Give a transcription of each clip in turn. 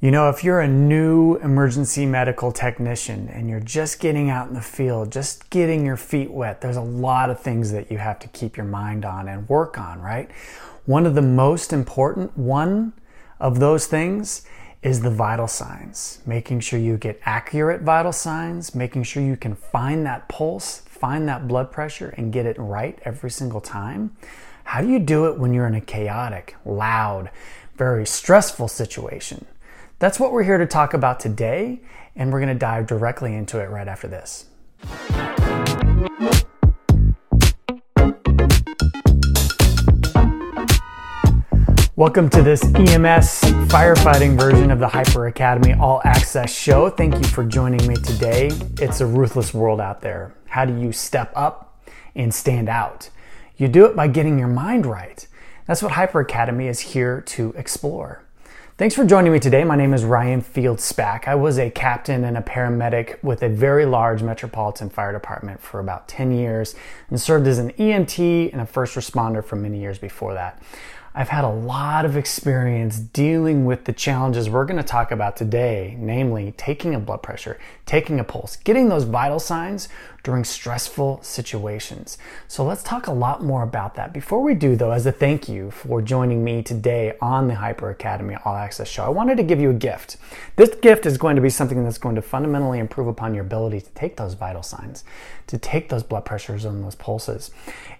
You know, if you're a new emergency medical technician and you're just getting out in the field, just getting your feet wet, there's a lot of things that you have to keep your mind on and work on, right? One of the most important one of those things is the vital signs. Making sure you get accurate vital signs, making sure you can find that pulse, find that blood pressure and get it right every single time. How do you do it when you're in a chaotic, loud, very stressful situation? That's what we're here to talk about today, and we're going to dive directly into it right after this. Welcome to this EMS firefighting version of the Hyper Academy All Access show. Thank you for joining me today. It's a ruthless world out there. How do you step up and stand out? You do it by getting your mind right. That's what Hyper Academy is here to explore. Thanks for joining me today. My name is Ryan Field Spack. I was a captain and a paramedic with a very large metropolitan fire department for about 10 years and served as an EMT and a first responder for many years before that. I've had a lot of experience dealing with the challenges we're going to talk about today, namely taking a blood pressure, taking a pulse, getting those vital signs during stressful situations. So let's talk a lot more about that. Before we do, though, as a thank you for joining me today on the Hyper Academy All Access Show, I wanted to give you a gift. This gift is going to be something that's going to fundamentally improve upon your ability to take those vital signs, to take those blood pressures and those pulses,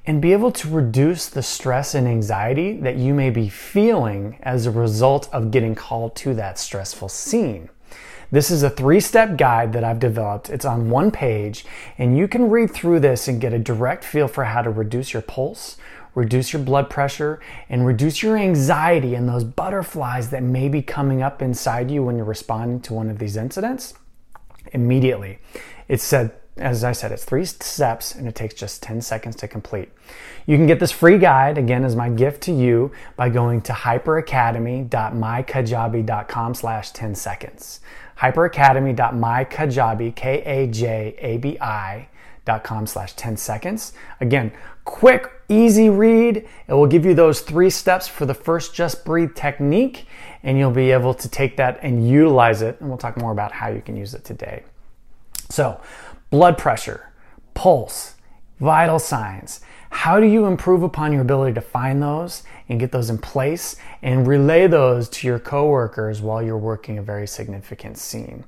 and be able to reduce the stress and anxiety that you may be feeling as a result of getting called to that stressful scene. This is a three step guide that I've developed. It's on one page, and you can read through this and get a direct feel for how to reduce your pulse, reduce your blood pressure, and reduce your anxiety and those butterflies that may be coming up inside you when you're responding to one of these incidents immediately. It's said as I said, it's three steps and it takes just 10 seconds to complete. You can get this free guide, again, as my gift to you by going to hyperacademy.mykajabi.com slash 10 seconds hyperacademy.mykajabi, K-A-J-A-B-I dot com slash 10 seconds. Again, quick, easy read. It will give you those three steps for the first just breathe technique, and you'll be able to take that and utilize it. And we'll talk more about how you can use it today. So, blood pressure, pulse, vital signs. How do you improve upon your ability to find those and get those in place and relay those to your coworkers while you're working a very significant scene?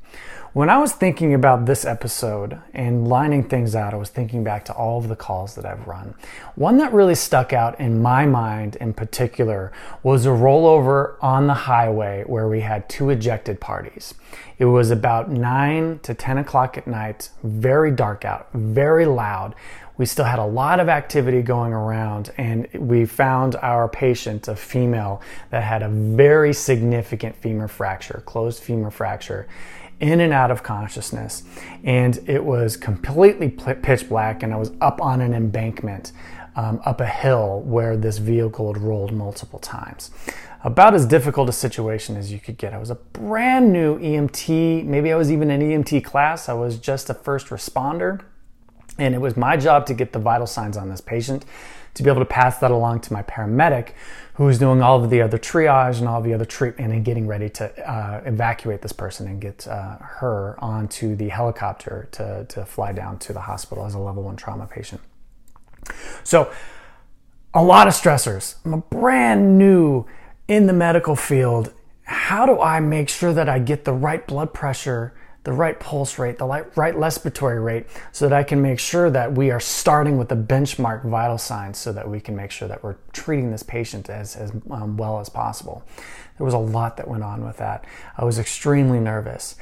When I was thinking about this episode and lining things out, I was thinking back to all of the calls that I've run. One that really stuck out in my mind in particular was a rollover on the highway where we had two ejected parties. It was about 9 to 10 o'clock at night, very dark out, very loud we still had a lot of activity going around, and we found our patient, a female, that had a very significant femur fracture, closed femur fracture, in and out of consciousness. And it was completely pitch black, and I was up on an embankment. Um, up a hill where this vehicle had rolled multiple times. About as difficult a situation as you could get. I was a brand new EMT, maybe I was even an EMT class, I was just a first responder. And it was my job to get the vital signs on this patient, to be able to pass that along to my paramedic, who's doing all of the other triage and all the other treatment and getting ready to uh, evacuate this person and get uh, her onto the helicopter to, to fly down to the hospital as a level one trauma patient. So, a lot of stressors. I'm a brand new in the medical field. How do I make sure that I get the right blood pressure? The right pulse rate, the right respiratory rate, so that I can make sure that we are starting with the benchmark vital signs so that we can make sure that we're treating this patient as, as um, well as possible. There was a lot that went on with that. I was extremely nervous.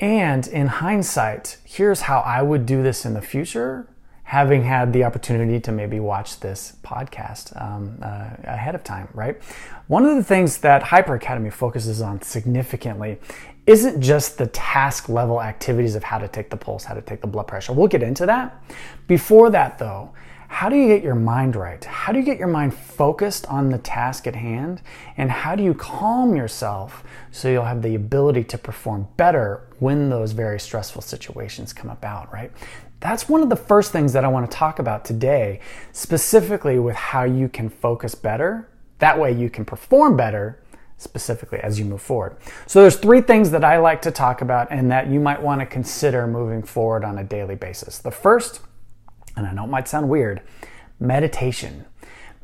And in hindsight, here's how I would do this in the future having had the opportunity to maybe watch this podcast um, uh, ahead of time, right? One of the things that Hyper Academy focuses on significantly isn't just the task level activities of how to take the pulse, how to take the blood pressure. We'll get into that. Before that, though, how do you get your mind right? How do you get your mind focused on the task at hand? And how do you calm yourself so you'll have the ability to perform better when those very stressful situations come about, right? That's one of the first things that I want to talk about today, specifically with how you can focus better. That way you can perform better specifically as you move forward. So there's three things that I like to talk about and that you might want to consider moving forward on a daily basis. The first, and I know it might sound weird, meditation.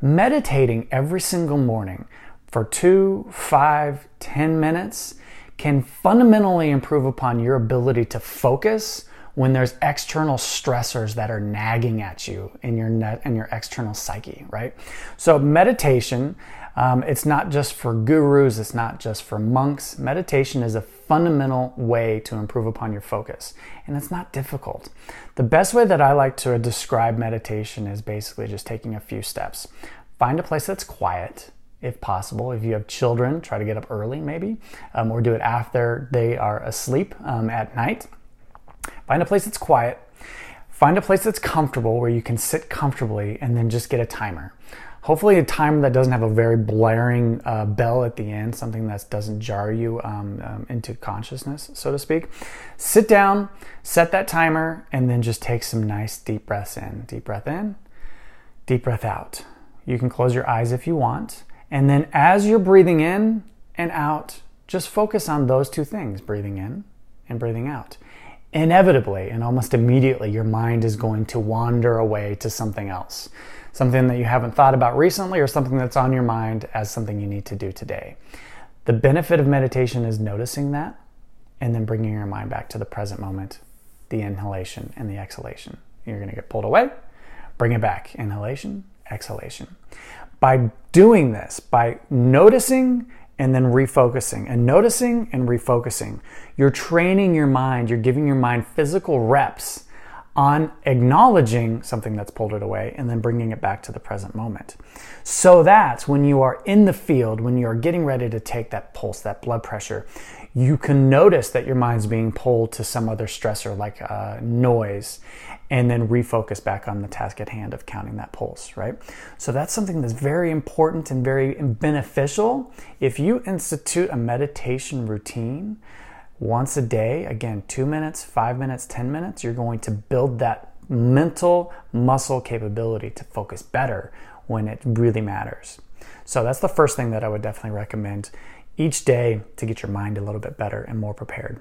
Meditating every single morning for two, five, ten minutes can fundamentally improve upon your ability to focus when there's external stressors that are nagging at you in your net in your external psyche, right? So meditation, um, it's not just for gurus, it's not just for monks. Meditation is a fundamental way to improve upon your focus, and it's not difficult. The best way that I like to describe meditation is basically just taking a few steps. Find a place that's quiet, if possible. If you have children, try to get up early, maybe, um, or do it after they are asleep um, at night. Find a place that's quiet. Find a place that's comfortable where you can sit comfortably and then just get a timer. Hopefully, a timer that doesn't have a very blaring uh, bell at the end, something that doesn't jar you um, um, into consciousness, so to speak. Sit down, set that timer, and then just take some nice deep breaths in. Deep breath in, deep breath out. You can close your eyes if you want. And then as you're breathing in and out, just focus on those two things breathing in and breathing out inevitably and almost immediately your mind is going to wander away to something else. Something that you haven't thought about recently or something that's on your mind as something you need to do today. The benefit of meditation is noticing that and then bringing your mind back to the present moment, the inhalation and the exhalation. You're going to get pulled away, bring it back. Inhalation, exhalation. By doing this, by noticing and then refocusing and noticing and refocusing. You're training your mind, you're giving your mind physical reps on acknowledging something that's pulled it away and then bringing it back to the present moment. So that when you are in the field, when you are getting ready to take that pulse, that blood pressure, you can notice that your mind's being pulled to some other stressor like uh, noise and then refocus back on the task at hand of counting that pulse, right? So that's something that's very important and very beneficial. If you institute a meditation routine once a day, again, two minutes, five minutes, 10 minutes, you're going to build that mental muscle capability to focus better when it really matters. So that's the first thing that I would definitely recommend each day to get your mind a little bit better and more prepared.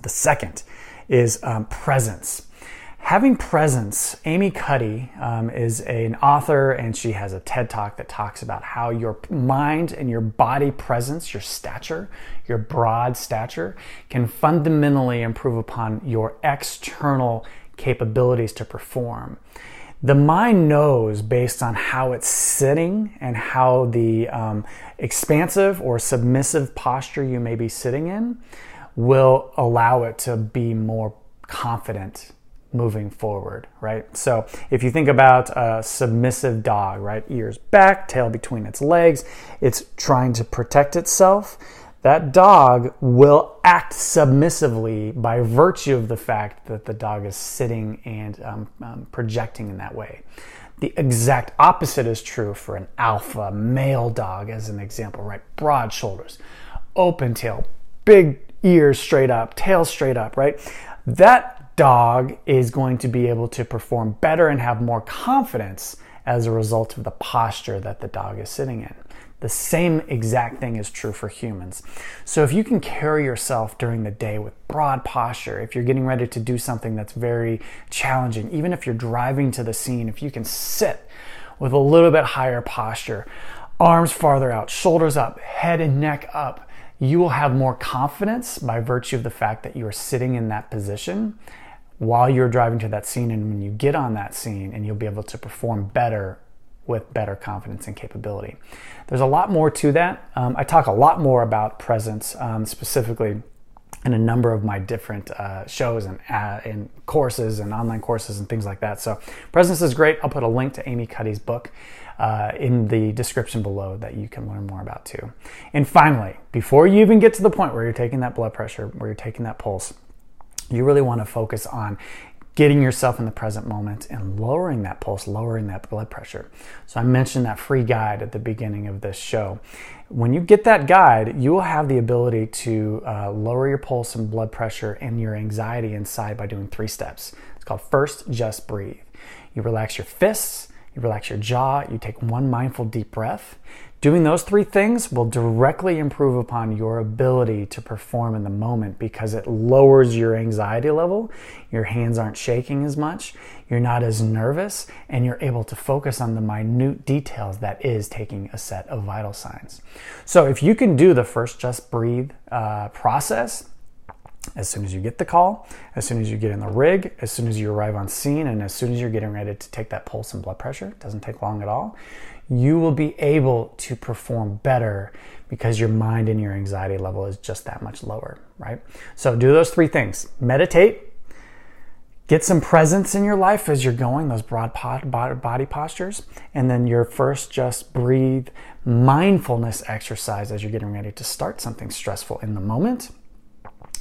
The second is um, presence having presence. Amy Cuddy um, is an author and she has a TED talk that talks about how your mind and your body presence, your stature, your broad stature, can fundamentally improve upon your external capabilities to perform. The mind knows based on how it's sitting and how the um, expansive or submissive posture you may be sitting in will allow it to be more confident moving forward, right? So if you think about a submissive dog, right? Ears back, tail between its legs, it's trying to protect itself. That dog will act submissively by virtue of the fact that the dog is sitting and um, um, projecting in that way. The exact opposite is true for an alpha male dog, as an example, right? Broad shoulders, open tail, big ears straight up, tail straight up, right? That dog is going to be able to perform better and have more confidence as a result of the posture that the dog is sitting in. The same exact thing is true for humans. So, if you can carry yourself during the day with broad posture, if you're getting ready to do something that's very challenging, even if you're driving to the scene, if you can sit with a little bit higher posture, arms farther out, shoulders up, head and neck up, you will have more confidence by virtue of the fact that you are sitting in that position while you're driving to that scene and when you get on that scene and you'll be able to perform better with better confidence and capability. There's a lot more to that. Um, I talk a lot more about presence um, specifically in a number of my different uh, shows and, uh, courses and online courses and things like that. So presence is great. I'll put a link to Amy Cuddy's book uh, in the description below that you can learn more about too. And finally, before you even get to the point where you're taking that blood pressure, where you're taking that pulse, you really want to focus on getting yourself in the present moment and lowering that pulse, lowering that blood pressure. So I mentioned that free guide at the beginning of this show. When you get that guide, you will have the ability to uh, lower your pulse and blood pressure and your anxiety inside by doing three steps. It's called first, just breathe. You relax your fists, you relax your jaw, you take one mindful deep breath. Doing those three things will directly improve upon your ability to perform in the moment because it lowers your anxiety level. Your hands aren't shaking as much, you're not as nervous, and you're able to focus on the minute details that is taking a set of vital signs. So, if you can do the first just breathe uh, process, as soon as you get the call, as soon as you get in the rig, as soon as you arrive on scene, and as soon as you're getting ready to take that pulse and blood pressure, it doesn't take long at all, you will be able to perform better because your mind and your anxiety level is just that much lower, right? So do those three things. Meditate, get some presence in your life as you're going, those broad body postures, and then your first just breathe mindfulness exercise as you're getting ready to start something stressful in the moment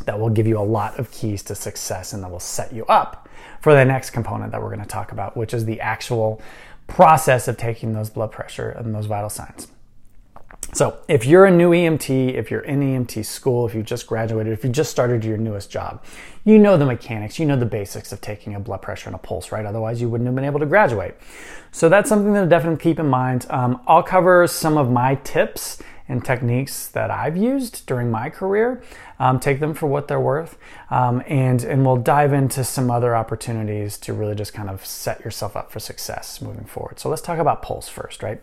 that will give you a lot of keys to success and that will set you up for the next component that we're going to talk about, which is the actual process of taking those blood pressure and those vital signs. So, if you're a new EMT, if you're in EMT school, if you just graduated, if you just started your newest job, you know the mechanics, you know the basics of taking a blood pressure and a pulse, right? Otherwise, you wouldn't have been able to graduate. So, that's something to definitely keep in mind. Um, I'll cover some of my tips and techniques that I've used during my career. Um, take them for what they're worth, um, and and we'll dive into some other opportunities to really just kind of set yourself up for success moving forward. So let's talk about Pulse first, right?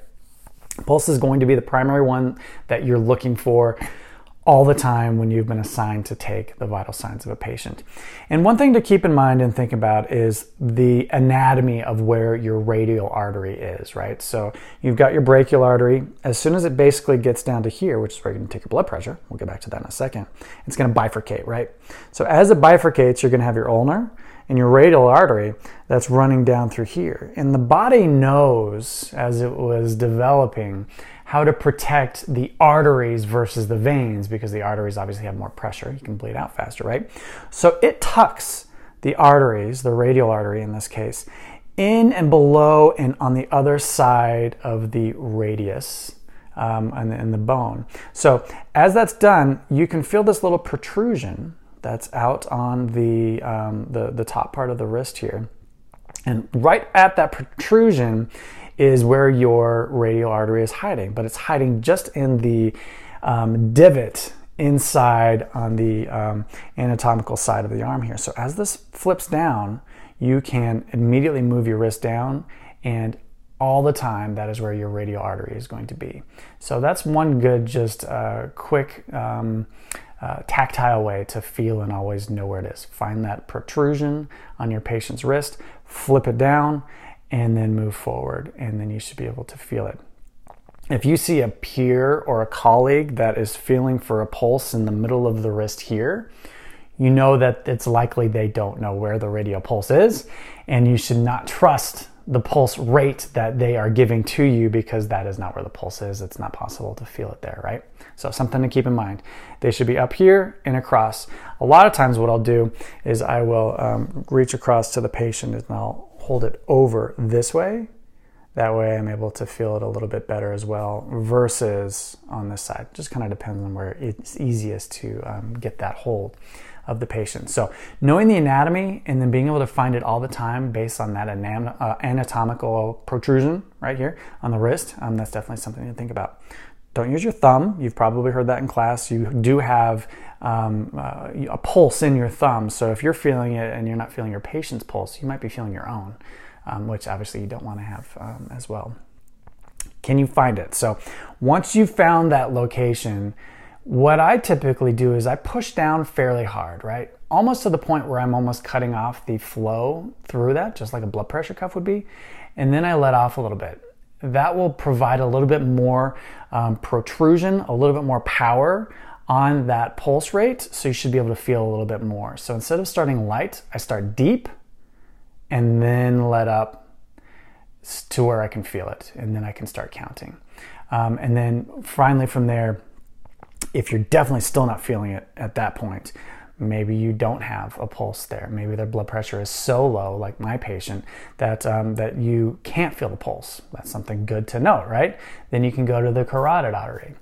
Pulse is going to be the primary one that you're looking for all the time when you've been assigned to take the vital signs of a patient. And one thing to keep in mind and think about is the anatomy of where your radial artery is, right? So you've got your brachial artery. As soon as it basically gets down to here, which is where you're to take your blood pressure, we'll get back to that in a second, it's going to bifurcate, right? So as it bifurcates, you're going to have your ulnar and your radial artery that's running down through here. And the body knows as it was developing how to protect the arteries versus the veins because the arteries obviously have more pressure. You can bleed out faster, right? So it tucks the arteries, the radial artery in this case, in and below and on the other side of the radius um, and, and the bone. So as that's done, you can feel this little protrusion that's out on the, um, the, the top part of the wrist here. And right at that protrusion is where your radial artery is hiding, but it's hiding just in the um, divot inside on the um, anatomical side of the arm here. So as this flips down, you can immediately move your wrist down and all the time that is where your radial artery is going to be. So that's one good, just uh, quick um, uh, tactile way to feel and always know where it is. Find that protrusion on your patient's wrist, flip it down, and then move forward, and then you should be able to feel it. If you see a peer or a colleague that is feeling for a pulse in the middle of the wrist here, you know that it's likely they don't know where the radial pulse is, and you should not trust the pulse rate that they are giving to you because that is not where the pulse is. It's not possible to feel it there, right? So, something to keep in mind. They should be up here and across. A lot of times, what I'll do is I will um, reach across to the patient and I'll hold it over this way. That way I'm able to feel it a little bit better as well versus on this side. Just kind of depends on where it's easiest to um, get that hold of the patient. So knowing the anatomy and then being able to find it all the time based on that uh, anatomical protrusion right here on the wrist, um, that's definitely something to think about. Don't use your thumb. You've probably heard that in class. You do have um, uh, a pulse in your thumb. So if you're feeling it and you're not feeling your patient's pulse, you might be feeling your own, um, which obviously you don't want to have um, as well. Can you find it? So once you've found that location, what I typically do is I push down fairly hard, right? Almost to the point where I'm almost cutting off the flow through that, just like a blood pressure cuff would be. And then I let off a little bit. That will provide a little bit more um, protrusion, a little bit more power on that pulse rate, so you should be able to feel a little bit more. So instead of starting light, I start deep and then let up to where I can feel it, and then I can start counting. Um, and then finally, from there, if you're definitely still not feeling it at that point, maybe you don't have a pulse there. Maybe their blood pressure is so low, like my patient, that um, that you can't feel the pulse. That's something good to note, right? Then you can go to the carotid artery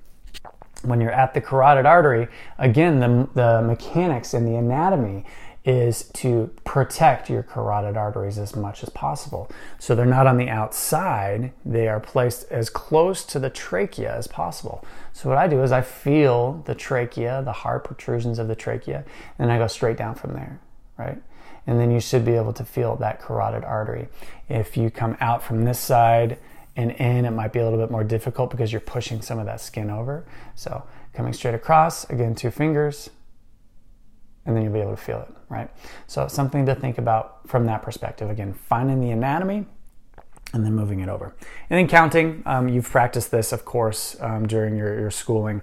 when you're at the carotid artery, again, the, the mechanics and the anatomy is to protect your carotid arteries as much as possible. So they're not on the outside, they are placed as close to the trachea as possible. So what I do is I feel the trachea, the hard protrusions of the trachea, and I go straight down from there, right? And then you should be able to feel that carotid artery. If you come out from this side and in, it might be a little bit more difficult because you're pushing some of that skin over. So coming straight across, again, two fingers, and then you'll be able to feel it, right? So something to think about from that perspective. Again, finding the anatomy and then moving it over. And then counting, um, you've practiced this, of course, um, during your, your schooling.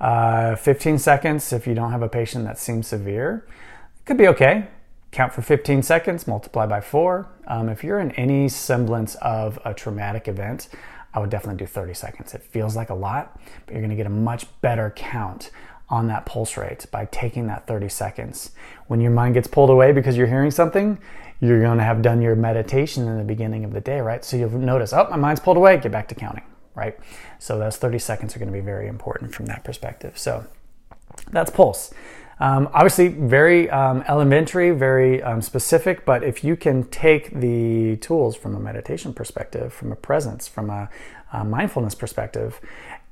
Uh, 15 seconds if you don't have a patient that seems severe. It could be okay. Count for 15 seconds, multiply by four. Um, if you're in any semblance of a traumatic event, I would definitely do 30 seconds. It feels like a lot, but you're gonna get a much better count on that pulse rate by taking that 30 seconds. When your mind gets pulled away because you're hearing something, you're going to have done your meditation in the beginning of the day, right? So you'll notice, oh, my mind's pulled away, get back to counting, right? So those 30 seconds are going to be very important from that perspective. So that's pulse. Um, obviously, very um, elementary, very um, specific, but if you can take the tools from a meditation perspective, from a presence, from a, a mindfulness perspective,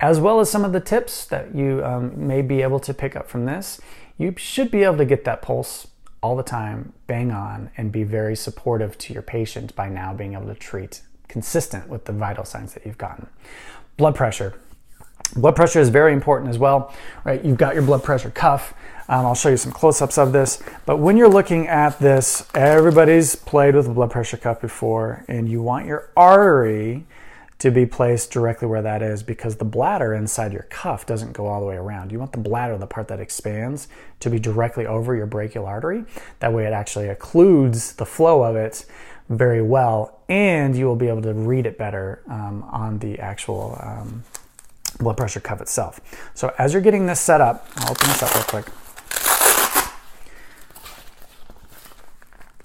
as well as some of the tips that you um, may be able to pick up from this, you should be able to get that pulse all the time, bang on, and be very supportive to your patient by now being able to treat consistent with the vital signs that you've gotten. Blood pressure. Blood pressure is very important as well, right? You've got your blood pressure cuff. Um, I'll show you some close ups of this. But when you're looking at this, everybody's played with a blood pressure cuff before, and you want your artery to be placed directly where that is because the bladder inside your cuff doesn't go all the way around. You want the bladder, the part that expands, to be directly over your brachial artery. That way it actually occludes the flow of it very well and you will be able to read it better um, on the actual um, blood pressure cuff itself. So as you're getting this set up, I'll open this up real quick.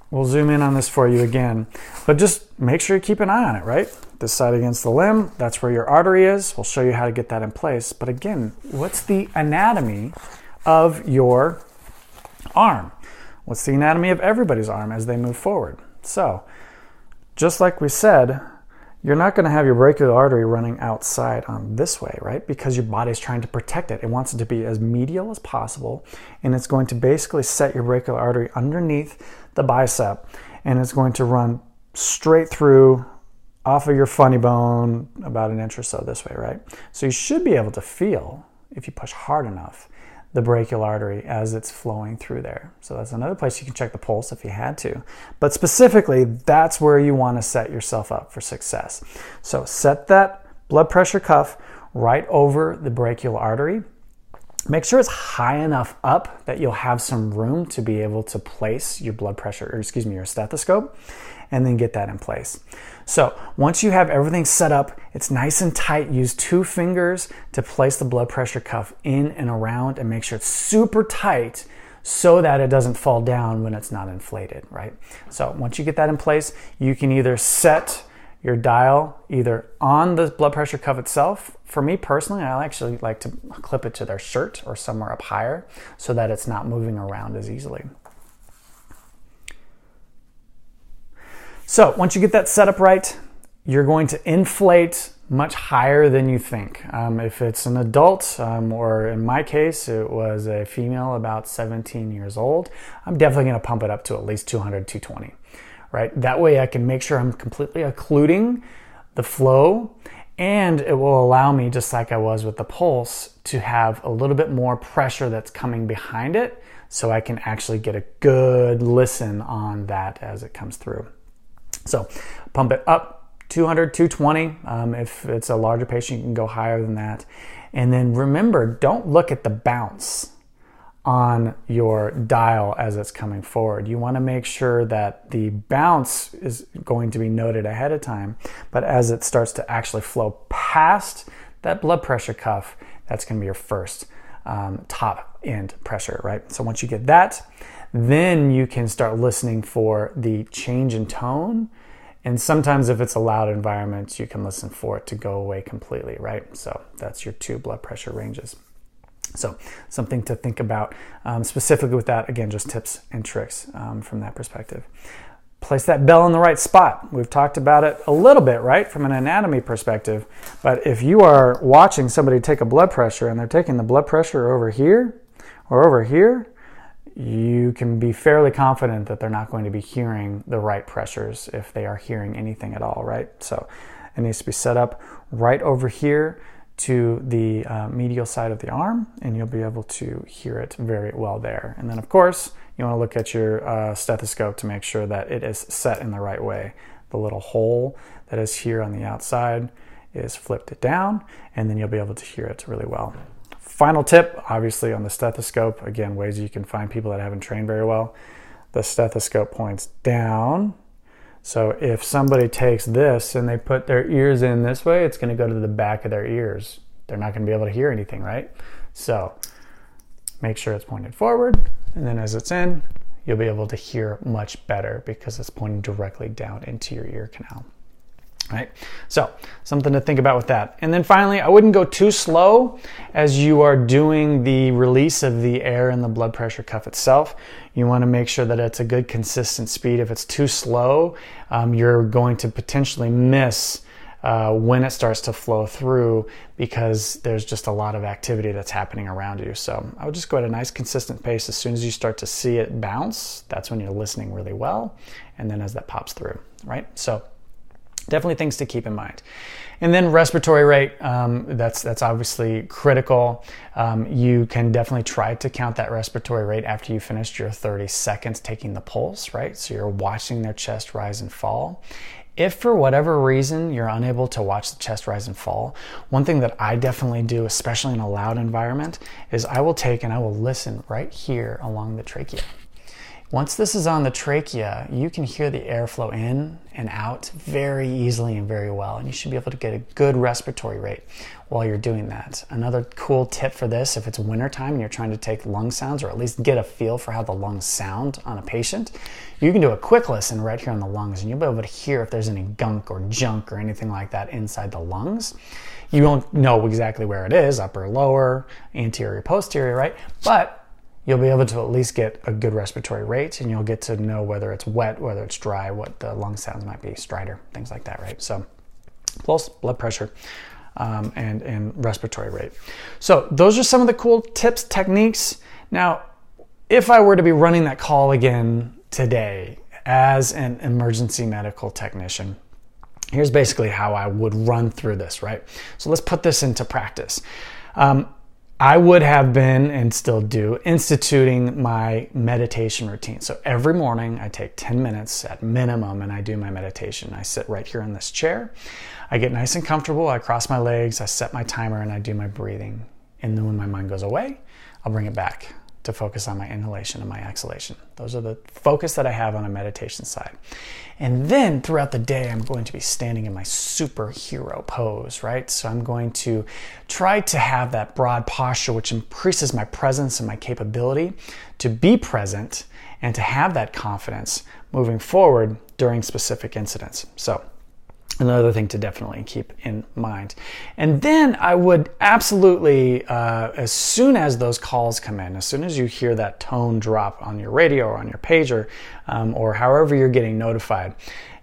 We'll zoom in on this for you again, but just make sure you keep an eye on it, right? This side against the limb, that's where your artery is. We'll show you how to get that in place. But again, what's the anatomy of your arm? What's the anatomy of everybody's arm as they move forward? So, just like we said, you're not going to have your brachial artery running outside on this way, right? Because your body's trying to protect it. It wants it to be as medial as possible, and it's going to basically set your brachial artery underneath the bicep, and it's going to run straight through off of your funny bone about an inch or so this way, right? So you should be able to feel, if you push hard enough, the brachial artery as it's flowing through there. So that's another place you can check the pulse if you had to. But specifically, that's where you want to set yourself up for success. So set that blood pressure cuff right over the brachial artery. Make sure it's high enough up that you'll have some room to be able to place your blood pressure, or excuse me, your stethoscope and then get that in place. So once you have everything set up, it's nice and tight. Use two fingers to place the blood pressure cuff in and around and make sure it's super tight so that it doesn't fall down when it's not inflated, right? So once you get that in place, you can either set your dial either on the blood pressure cuff itself. For me personally, I actually like to clip it to their shirt or somewhere up higher so that it's not moving around as easily. So once you get that set up right, you're going to inflate much higher than you think. Um, if it's an adult, um, or in my case, it was a female about 17 years old, I'm definitely going to pump it up to at least 200, 220, right? That way I can make sure I'm completely occluding the flow and it will allow me, just like I was with the pulse, to have a little bit more pressure that's coming behind it so I can actually get a good listen on that as it comes through. So pump it up 200, 220. Um, if it's a larger patient, you can go higher than that. And then remember, don't look at the bounce on your dial as it's coming forward. You want to make sure that the bounce is going to be noted ahead of time, but as it starts to actually flow past that blood pressure cuff, that's going to be your first um, top end pressure, right? So once you get that, then you can start listening for the change in tone. And sometimes, if it's a loud environment, you can listen for it to go away completely, right? So that's your two blood pressure ranges. So, something to think about um, specifically with that. Again, just tips and tricks um, from that perspective. Place that bell in the right spot. We've talked about it a little bit, right, from an anatomy perspective. But if you are watching somebody take a blood pressure and they're taking the blood pressure over here or over here, you can be fairly confident that they're not going to be hearing the right pressures if they are hearing anything at all, right? So it needs to be set up right over here to the uh, medial side of the arm, and you'll be able to hear it very well there. And then, of course, you want to look at your uh, stethoscope to make sure that it is set in the right way. The little hole that is here on the outside is flipped it down, and then you'll be able to hear it really well. Final tip, obviously, on the stethoscope again, ways you can find people that haven't trained very well. The stethoscope points down so if somebody takes this and they put their ears in this way, it's going to go to the back of their ears. They're not going to be able to hear anything, right? So make sure it's pointed forward, and then as it's in, you'll be able to hear much better because it's pointing directly down into your ear canal right? So, something to think about with that. And then finally, I wouldn't go too slow as you are doing the release of the air in the blood pressure cuff itself. You want to make sure that it's a good consistent speed. If it's too slow, um, you're going to potentially miss. Uh, when it starts to flow through because there's just a lot of activity that's happening around you. So I would just go at a nice consistent pace. As soon as you start to see it bounce, that's when you're listening really well. And then as that pops through, right? So definitely things to keep in mind. And then respiratory rate, um, that's, that's obviously critical. Um, you can definitely try to count that respiratory rate after you finished your 30 seconds taking the pulse, right? So you're watching their chest rise and fall. If for whatever reason you're unable to watch the chest rise and fall, one thing that I definitely do, especially in a loud environment, is I will take and I will listen right here along the trachea. Once this is on the trachea, you can hear the airflow in and out very easily and very well, and you should be able to get a good respiratory rate while you're doing that. Another cool tip for this, if it's wintertime and you're trying to take lung sounds or at least get a feel for how the lungs sound on a patient, you can do a quick listen right here on the lungs, and you'll be able to hear if there's any gunk or junk or anything like that inside the lungs. You won't know exactly where it is, upper, lower, anterior, posterior, right? But you'll be able to at least get a good respiratory rate and you'll get to know whether it's wet, whether it's dry, what the lung sounds might be, stridor, things like that, right? So, pulse, blood pressure, um, and, and respiratory rate. So, those are some of the cool tips, techniques. Now, if I were to be running that call again today as an emergency medical technician, here's basically how I would run through this, right? So, let's put this into practice. Um, I would have been and still do instituting my meditation routine. So every morning I take 10 minutes at minimum and I do my meditation. I sit right here in this chair. I get nice and comfortable. I cross my legs, I set my timer, and I do my breathing. And then when my mind goes away, I'll bring it back to focus on my inhalation and my exhalation. Those are the focus that I have on a meditation side. And then throughout the day, I'm going to be standing in my superhero pose, right? So I'm going to try to have that broad posture, which increases my presence and my capability to be present and to have that confidence moving forward during specific incidents. So another thing to definitely keep in mind. And then I would absolutely, uh, as soon as those calls come in, as soon as you hear that tone drop on your radio or on your pager, um, or however you're getting notified,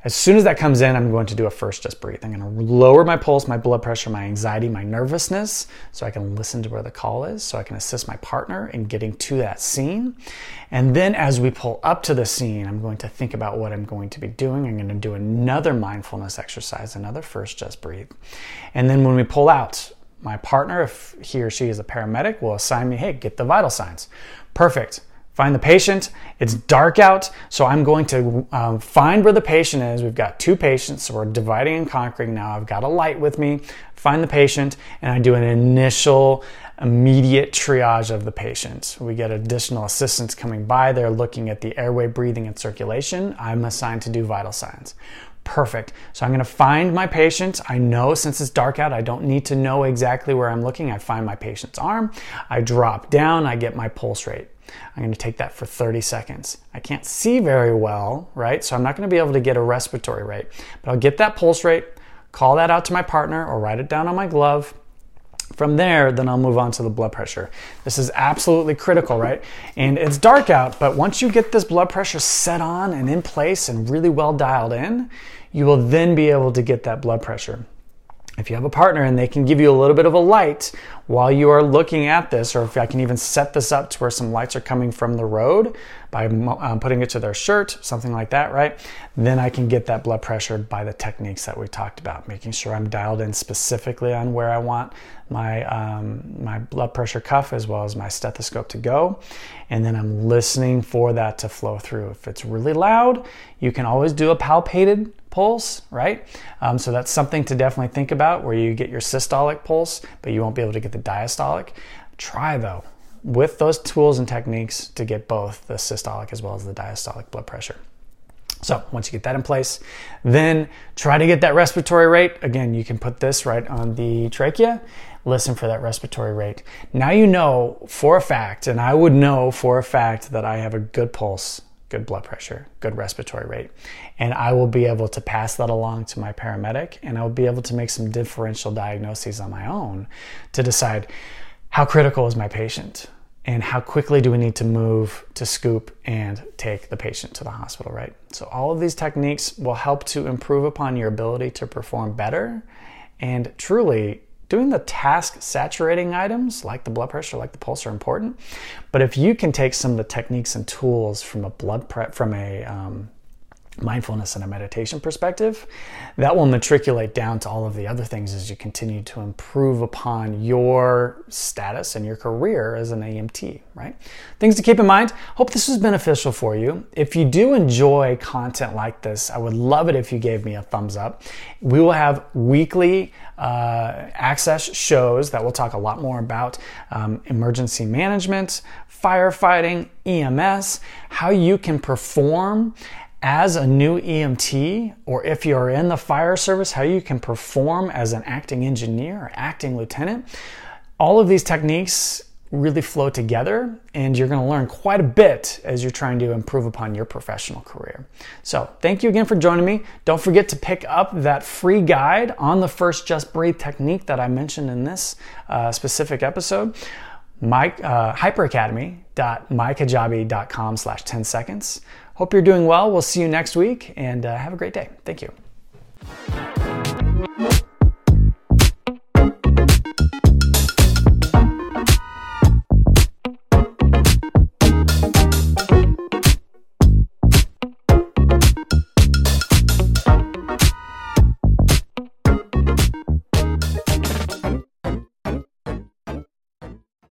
as soon as that comes in, I'm going to do a first just breathe. I'm going to lower my pulse, my blood pressure, my anxiety, my nervousness, so I can listen to where the call is, so I can assist my partner in getting to that scene. And then as we pull up to the scene, I'm going to think about what I'm going to be doing. I'm going to do another mindfulness exercise, another first just breathe. And then when we pull out, my partner, if he or she is a paramedic, will assign me, hey, get the vital signs. Perfect find the patient. It's dark out, so I'm going to um, find where the patient is. We've got two patients, so we're dividing and conquering now. I've got a light with me, find the patient, and I do an initial immediate triage of the patient. We get additional assistants coming by. They're looking at the airway, breathing, and circulation. I'm assigned to do vital signs. Perfect. So I'm going to find my patient. I know since it's dark out, I don't need to know exactly where I'm looking. I find my patient's arm. I drop down. I get my pulse rate. I'm going to take that for 30 seconds. I can't see very well, right? So I'm not going to be able to get a respiratory rate, but I'll get that pulse rate, call that out to my partner, or write it down on my glove. From there, then I'll move on to the blood pressure. This is absolutely critical, right? And it's dark out, but once you get this blood pressure set on and in place and really well dialed in, you will then be able to get that blood pressure if you have a partner and they can give you a little bit of a light while you are looking at this, or if I can even set this up to where some lights are coming from the road by um, putting it to their shirt, something like that, right? Then I can get that blood pressure by the techniques that we talked about, making sure I'm dialed in specifically on where I want my um, my blood pressure cuff as well as my stethoscope to go, and then I'm listening for that to flow through. If it's really loud, you can always do a palpated pulse, right? Um, so that's something to definitely think about where you get your systolic pulse, but you won't be able to get the diastolic. Try though, with those tools and techniques to get both the systolic as well as the diastolic blood pressure. So once you get that in place, then try to get that respiratory rate. Again, you can put this right on the trachea. Listen for that respiratory rate. Now you know for a fact, and I would know for a fact that I have a good pulse good blood pressure, good respiratory rate. And I will be able to pass that along to my paramedic and I will be able to make some differential diagnoses on my own to decide how critical is my patient and how quickly do we need to move to scoop and take the patient to the hospital, right? So, all of these techniques will help to improve upon your ability to perform better and truly doing the task saturating items like the blood pressure, like the pulse are important. But if you can take some of the techniques and tools from a blood prep, from a um, mindfulness and a meditation perspective, that will matriculate down to all of the other things as you continue to improve upon your status and your career as an EMT, right? Things to keep in mind. Hope this was beneficial for you. If you do enjoy content like this, I would love it if you gave me a thumbs up. We will have weekly uh, access shows that will talk a lot more about um, emergency management, firefighting, EMS, how you can perform as a new EMT, or if you're in the fire service, how you can perform as an acting engineer or acting lieutenant. All of these techniques really flow together, and you're going to learn quite a bit as you're trying to improve upon your professional career. So, thank you again for joining me. Don't forget to pick up that free guide on the first Just Breathe technique that I mentioned in this uh, specific episode. My, uh, hyperacademy.mykajabi.com slash 10 seconds. Hope you're doing well. We'll see you next week and uh, have a great day. Thank you.